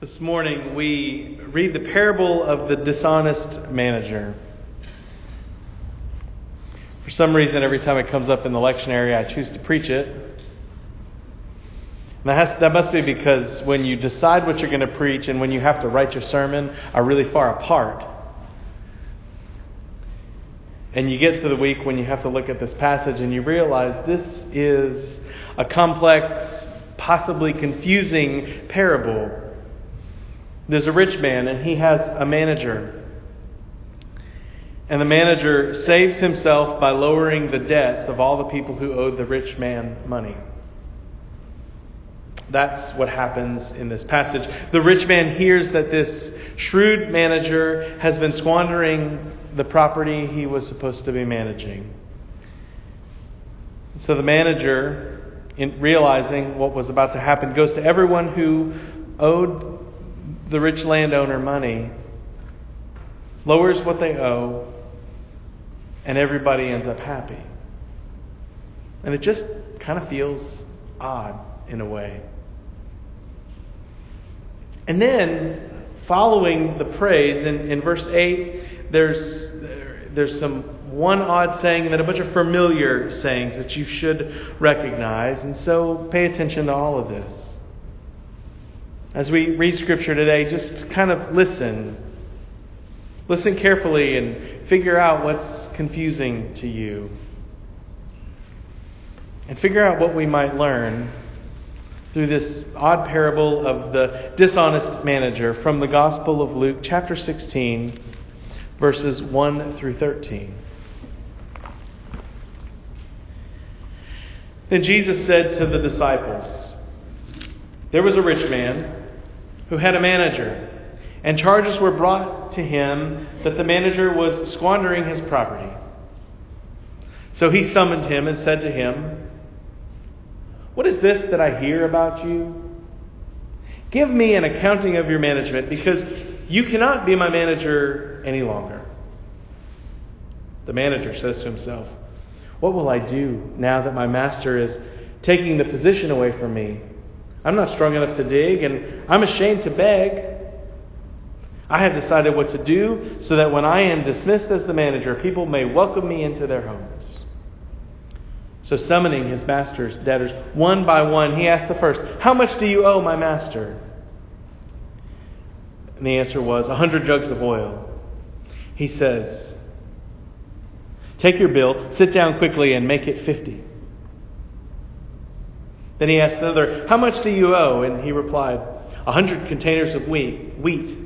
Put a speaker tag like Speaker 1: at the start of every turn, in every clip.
Speaker 1: This morning we read the parable of the dishonest manager. For some reason, every time it comes up in the lectionary, I choose to preach it. And that, has, that must be because when you decide what you're going to preach and when you have to write your sermon are really far apart. And you get to the week when you have to look at this passage and you realize this is a complex, possibly confusing parable there's a rich man, and he has a manager. And the manager saves himself by lowering the debts of all the people who owed the rich man money. That's what happens in this passage. The rich man hears that this shrewd manager has been squandering the property he was supposed to be managing. So the manager, in realizing what was about to happen, goes to everyone who owed the rich landowner money, lowers what they owe, and everybody ends up happy. And it just kind of feels odd in a way. And then, following the praise, in, in verse 8, there's, there's some one odd saying and then a bunch of familiar sayings that you should recognize. And so pay attention to all of this. As we read Scripture today, just kind of listen. Listen carefully and figure out what's confusing to you. And figure out what we might learn through this odd parable of the dishonest manager from the Gospel of Luke, chapter 16, verses 1 through 13. Then Jesus said to the disciples, There was a rich man who had a manager, and charges were brought to him that the manager was squandering his property. So he summoned him and said to him, What is this that I hear about you? Give me an accounting of your management, because you cannot be my manager any longer. The manager says to himself, What will I do now that my master is taking the position away from me? I'm not strong enough to dig, and I'm ashamed to beg. I have decided what to do so that when I am dismissed as the manager, people may welcome me into their homes. So, summoning his master's debtors one by one, he asked the first, How much do you owe my master? And the answer was, A hundred jugs of oil. He says, Take your bill, sit down quickly, and make it fifty. Then he asked another, How much do you owe? And he replied, A hundred containers of wheat. wheat.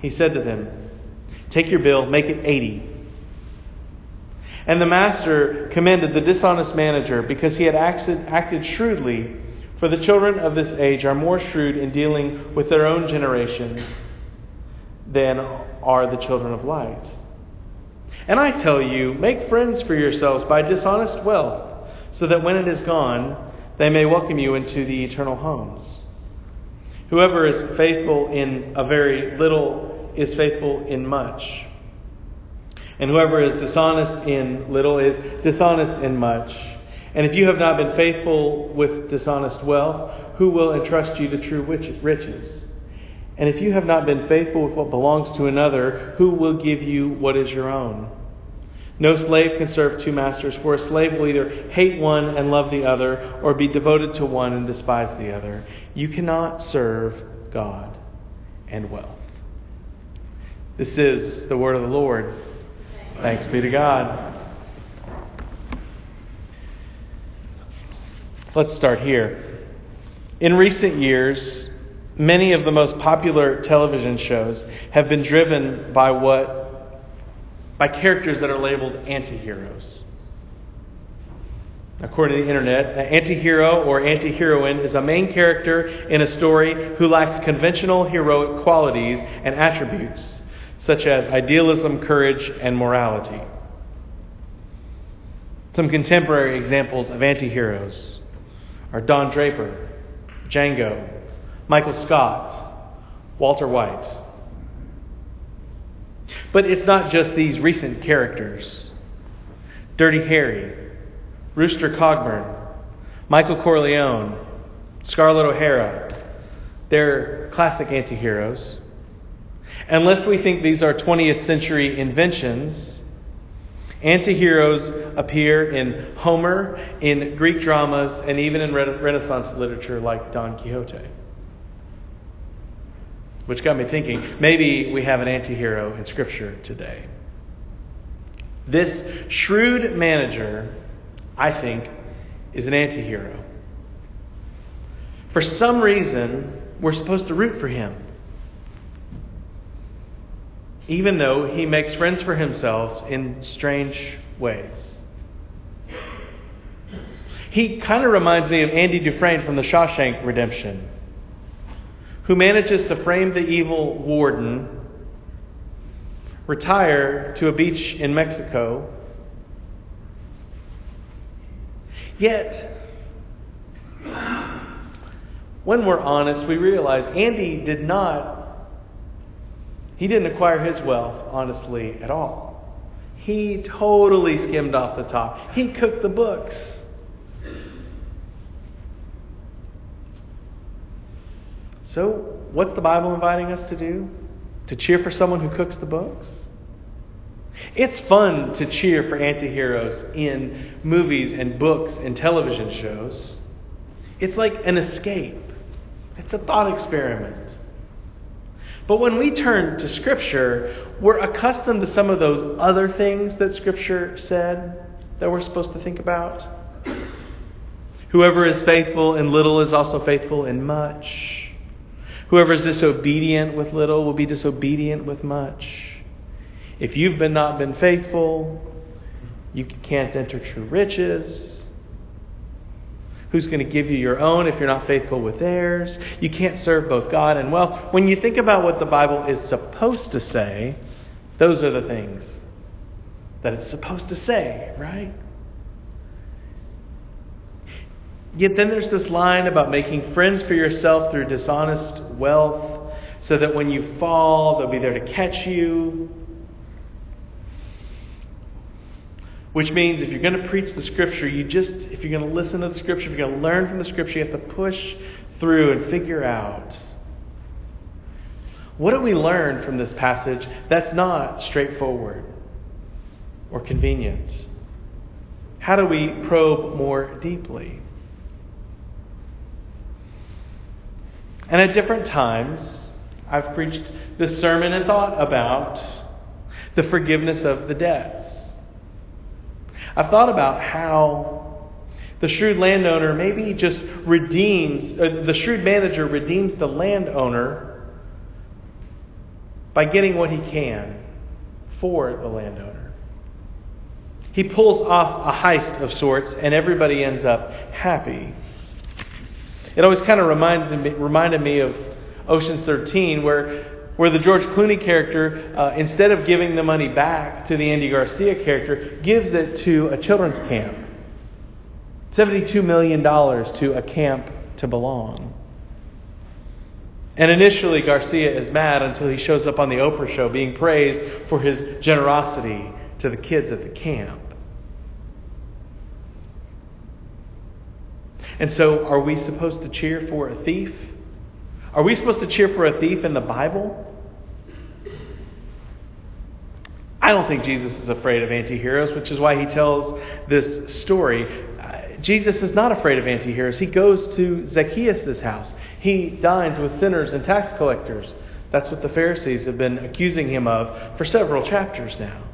Speaker 1: He said to them, Take your bill, make it eighty. And the master commended the dishonest manager because he had acted, acted shrewdly, for the children of this age are more shrewd in dealing with their own generation than are the children of light. And I tell you, make friends for yourselves by dishonest wealth, so that when it is gone, they may welcome you into the eternal homes. Whoever is faithful in a very little is faithful in much. And whoever is dishonest in little is dishonest in much. And if you have not been faithful with dishonest wealth, who will entrust you to true riches? And if you have not been faithful with what belongs to another, who will give you what is your own? No slave can serve two masters, for a slave will either hate one and love the other, or be devoted to one and despise the other. You cannot serve God and wealth. This is the word of the Lord. Thanks be to God. Let's start here. In recent years, many of the most popular television shows have been driven by what by characters that are labeled anti-heroes. According to the internet, an anti-hero or anti-heroine is a main character in a story who lacks conventional heroic qualities and attributes, such as idealism, courage, and morality. Some contemporary examples of anti-heroes are Don Draper, Django, Michael Scott, Walter White. But it's not just these recent characters Dirty Harry, Rooster Cogburn, Michael Corleone, Scarlett O'Hara, They're classic anti-heroes. Unless we think these are 20th century inventions, anti-heroes appear in Homer, in Greek dramas, and even in Renaissance literature like Don Quixote. Which got me thinking, maybe we have an anti-hero in Scripture today. This shrewd manager, I think, is an anti hero. For some reason, we're supposed to root for him. Even though he makes friends for himself in strange ways. He kind of reminds me of Andy Dufresne from the Shawshank Redemption, who manages to frame the evil warden retire to a beach in Mexico. Yet, when we're honest, we realize Andy did not, he didn't acquire his wealth honestly at all. He totally skimmed off the top. He cooked the books. So, what's the Bible inviting us to do? To cheer for someone who cooks the books? It's fun to cheer for antiheroes in movies and books and television shows. It's like an escape, it's a thought experiment. But when we turn to Scripture, we're accustomed to some of those other things that Scripture said that we're supposed to think about. Whoever is faithful in little is also faithful in much. Whoever is disobedient with little will be disobedient with much. If you've been not been faithful, you can't enter true riches. Who's going to give you your own if you're not faithful with theirs? You can't serve both God and wealth. When you think about what the Bible is supposed to say, those are the things that it's supposed to say, right? Yet then there's this line about making friends for yourself through dishonest wealth so that when you fall, they'll be there to catch you. Which means if you're going to preach the Scripture, you just, if you're going to listen to the Scripture, if you're going to learn from the Scripture, you have to push through and figure out what do we learn from this passage that's not straightforward or convenient? How do we probe more deeply? And at different times, I've preached this sermon and thought about the forgiveness of the debts. I've thought about how the shrewd landowner maybe just redeems, uh, the shrewd manager redeems the landowner by getting what he can for the landowner. He pulls off a heist of sorts, and everybody ends up happy. It always kind of reminded me, reminded me of Ocean's 13, where where the George Clooney character, uh, instead of giving the money back to the Andy Garcia character, gives it to a children's camp. $72 million to a camp to belong. And initially, Garcia is mad until he shows up on the Oprah show being praised for his generosity to the kids at the camp. And so, are we supposed to cheer for a thief? Are we supposed to cheer for a thief in the Bible? I don't think Jesus is afraid of anti heroes, which is why he tells this story. Uh, Jesus is not afraid of anti heroes. He goes to Zacchaeus' house, he dines with sinners and tax collectors. That's what the Pharisees have been accusing him of for several chapters now.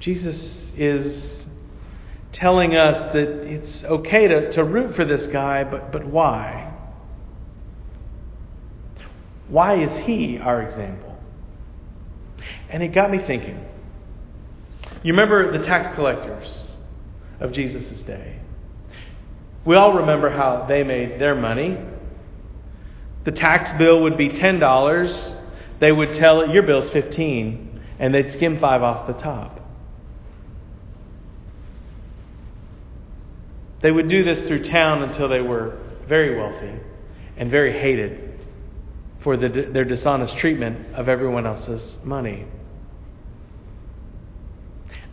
Speaker 1: Jesus is telling us that it's okay to, to root for this guy, but, but why? Why is he our example? And it got me thinking. You remember the tax collectors of Jesus' day? We all remember how they made their money. The tax bill would be $10. They would tell it, your bill's 15 and they'd skim 5 off the top. They would do this through town until they were very wealthy and very hated for the, their dishonest treatment of everyone else's money.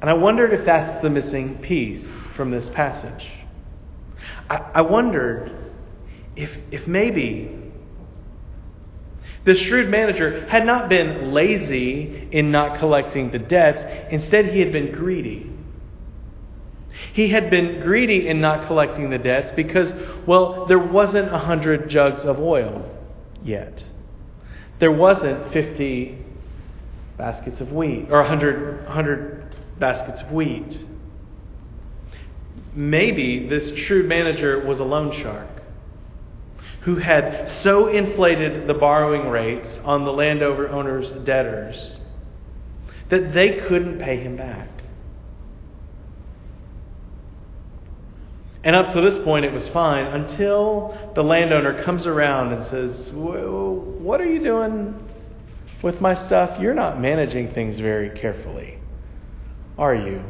Speaker 1: And I wondered if that's the missing piece from this passage. I, I wondered if, if maybe the shrewd manager had not been lazy in not collecting the debts, instead, he had been greedy. He had been greedy in not collecting the debts because, well, there wasn't a hundred jugs of oil yet. There wasn't 50 baskets of wheat, or 100, 100 baskets of wheat. Maybe this shrewd manager was a loan shark who had so inflated the borrowing rates on the landowner's debtors that they couldn't pay him back. And up to this point, it was fine until the landowner comes around and says, What are you doing with my stuff? You're not managing things very carefully, are you?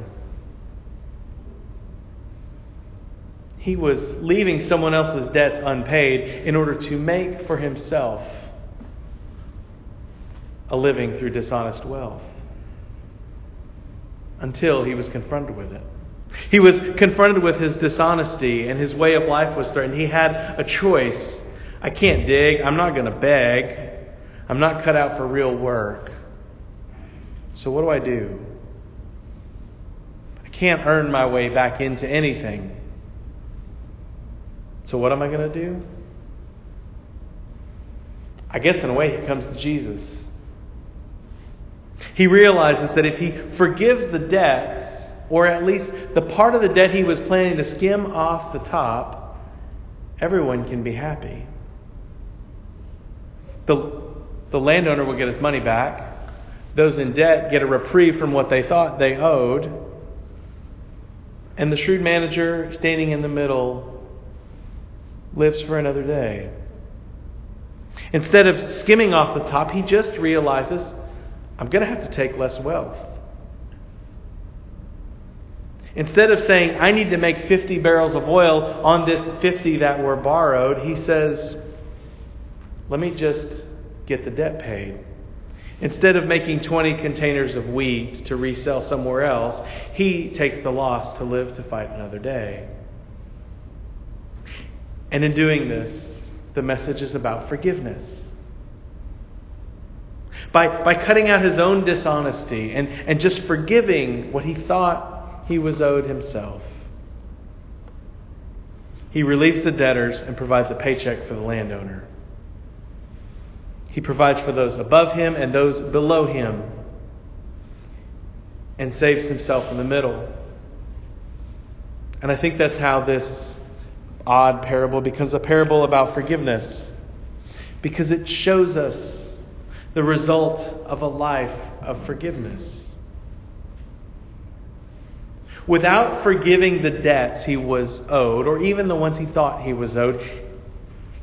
Speaker 1: He was leaving someone else's debts unpaid in order to make for himself a living through dishonest wealth until he was confronted with it. He was confronted with his dishonesty and his way of life was threatened. He had a choice. I can't dig. I'm not going to beg. I'm not cut out for real work. So what do I do? I can't earn my way back into anything. So, what am I going to do? I guess, in a way, he comes to Jesus. He realizes that if he forgives the debts, or at least the part of the debt he was planning to skim off the top, everyone can be happy. The, the landowner will get his money back. Those in debt get a reprieve from what they thought they owed. And the shrewd manager, standing in the middle, lives for another day. Instead of skimming off the top, he just realizes, I'm going to have to take less wealth. Instead of saying, I need to make 50 barrels of oil on this 50 that were borrowed, he says, let me just get the debt paid. Instead of making 20 containers of wheat to resell somewhere else, he takes the loss to live to fight another day. And in doing this, the message is about forgiveness. By, by cutting out his own dishonesty and, and just forgiving what he thought he was owed himself, he relieves the debtors and provides a paycheck for the landowner. He provides for those above him and those below him and saves himself in the middle. And I think that's how this odd parable becomes a parable about forgiveness because it shows us the result of a life of forgiveness. Without forgiving the debts he was owed, or even the ones he thought he was owed,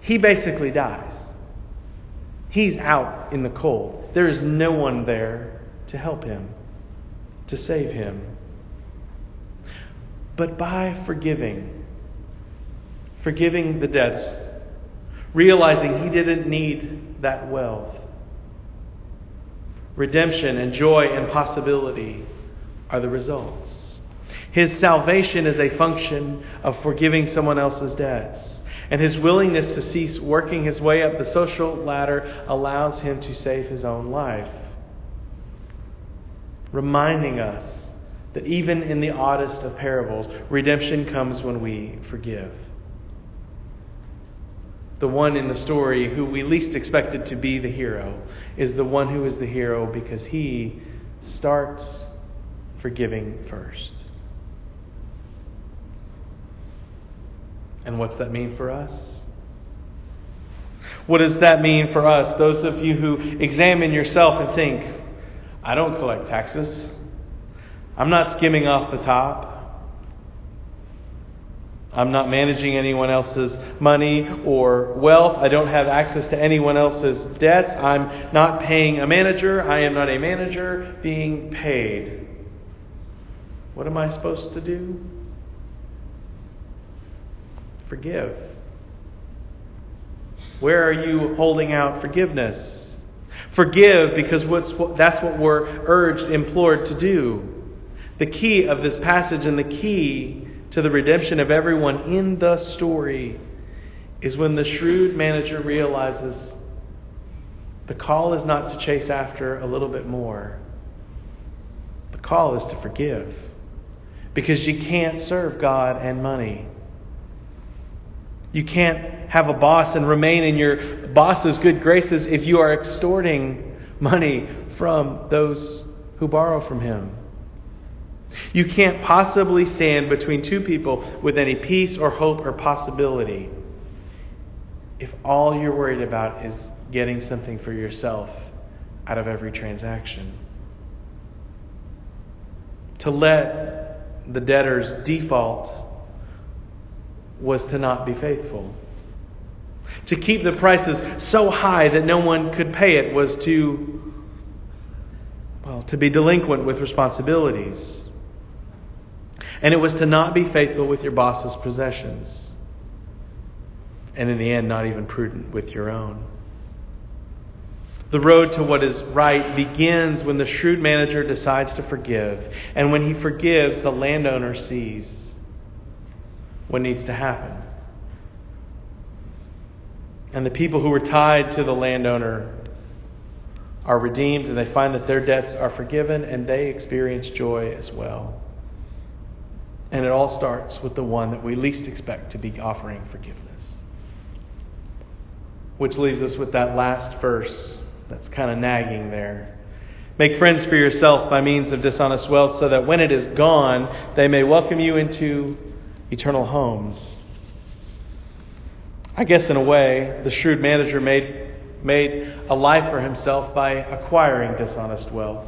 Speaker 1: he basically dies. He's out in the cold. There is no one there to help him, to save him. But by forgiving, forgiving the debts, realizing he didn't need that wealth. Redemption and joy and possibility are the results. His salvation is a function of forgiving someone else's debts. And his willingness to cease working his way up the social ladder allows him to save his own life. Reminding us that even in the oddest of parables, redemption comes when we forgive the one in the story who we least expected to be the hero is the one who is the hero because he starts forgiving first. And what's that mean for us? What does that mean for us? Those of you who examine yourself and think, I don't collect taxes. I'm not skimming off the top. I'm not managing anyone else's money or wealth. I don't have access to anyone else's debts. I'm not paying a manager. I am not a manager being paid. What am I supposed to do? Forgive. Where are you holding out forgiveness? Forgive because that's what we're urged, implored to do. The key of this passage and the key to the redemption of everyone in the story is when the shrewd manager realizes the call is not to chase after a little bit more. The call is to forgive. Because you can't serve God and money. You can't have a boss and remain in your boss's good graces if you are extorting money from those who borrow from him. You can't possibly stand between two people with any peace or hope or possibility if all you're worried about is getting something for yourself out of every transaction. To let the debtor's default was to not be faithful. To keep the prices so high that no one could pay it was to, well, to be delinquent with responsibilities. And it was to not be faithful with your boss's possessions. And in the end, not even prudent with your own. The road to what is right begins when the shrewd manager decides to forgive. And when he forgives, the landowner sees what needs to happen. And the people who were tied to the landowner are redeemed and they find that their debts are forgiven and they experience joy as well. And it all starts with the one that we least expect to be offering forgiveness. Which leaves us with that last verse that's kind of nagging there. Make friends for yourself by means of dishonest wealth, so that when it is gone, they may welcome you into eternal homes. I guess, in a way, the shrewd manager made, made a life for himself by acquiring dishonest wealth.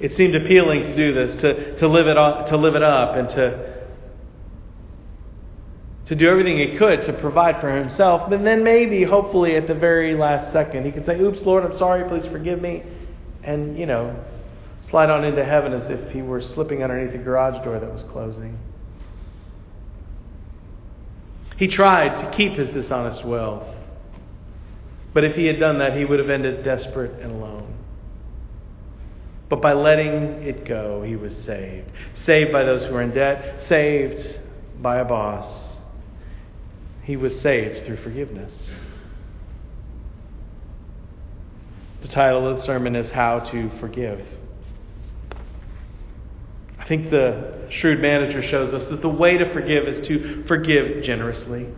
Speaker 1: It seemed appealing to do this, to, to, live, it up, to live it up, and to to do everything he could to provide for himself, but then maybe, hopefully, at the very last second, he could say, Oops, Lord, I'm sorry, please forgive me, and, you know, slide on into heaven as if he were slipping underneath a garage door that was closing. He tried to keep his dishonest wealth, but if he had done that, he would have ended desperate and alone. But by letting it go, he was saved. Saved by those who were in debt, saved by a boss he was saved through forgiveness. The title of the sermon is How to Forgive. I think the shrewd manager shows us that the way to forgive is to forgive generously.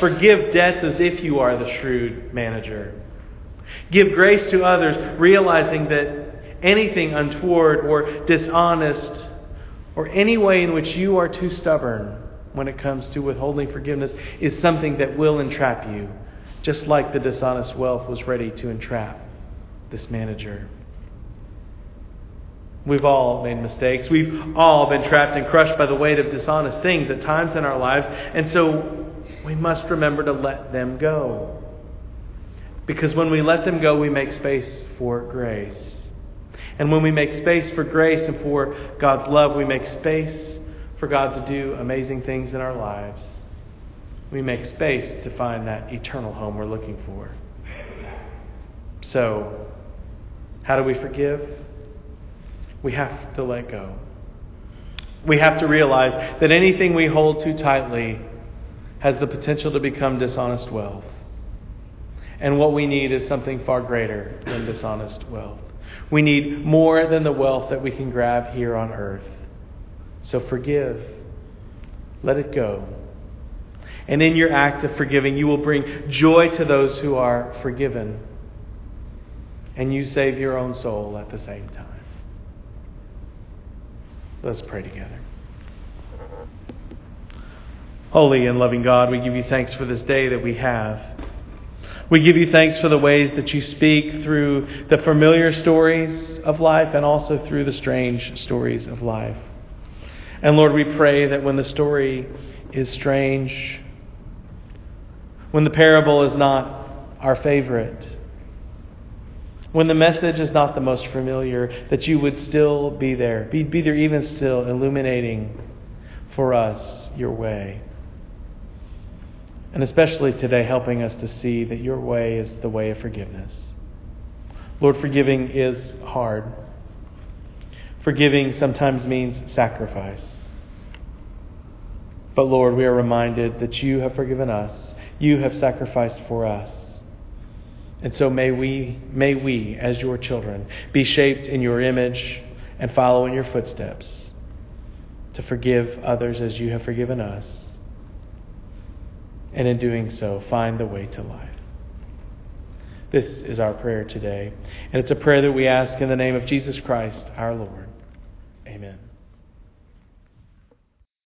Speaker 1: Forgive debts as if you are the shrewd manager. Give grace to others, realizing that anything untoward or dishonest or any way in which you are too stubborn when it comes to withholding forgiveness is something that will entrap you, just like the dishonest wealth was ready to entrap this manager. We've all made mistakes. We've all been trapped and crushed by the weight of dishonest things at times in our lives, and so we must remember to let them go. Because when we let them go, we make space for grace. And when we make space for grace and for God's love, we make space for God to do amazing things in our lives, we make space to find that eternal home we're looking for. So, how do we forgive? We have to let go. We have to realize that anything we hold too tightly has the potential to become dishonest wealth. And what we need is something far greater than dishonest wealth. We need more than the wealth that we can grab here on earth. So forgive. Let it go. And in your act of forgiving, you will bring joy to those who are forgiven. And you save your own soul at the same time. Let's pray together. Holy and loving God, we give you thanks for this day that we have. We give you thanks for the ways that you speak through the familiar stories of life and also through the strange stories of life. And Lord, we pray that when the story is strange, when the parable is not our favorite, when the message is not the most familiar, that you would still be there. Be, be there even still, illuminating for us your way. And especially today, helping us to see that your way is the way of forgiveness. Lord, forgiving is hard. Forgiving sometimes means sacrifice. But Lord, we are reminded that you have forgiven us, you have sacrificed for us. And so may we, may we, as your children, be shaped in your image and follow in your footsteps to forgive others as you have forgiven us. And in doing so, find the way to life. This is our prayer today. And it's a prayer that we ask in the name of Jesus Christ, our Lord.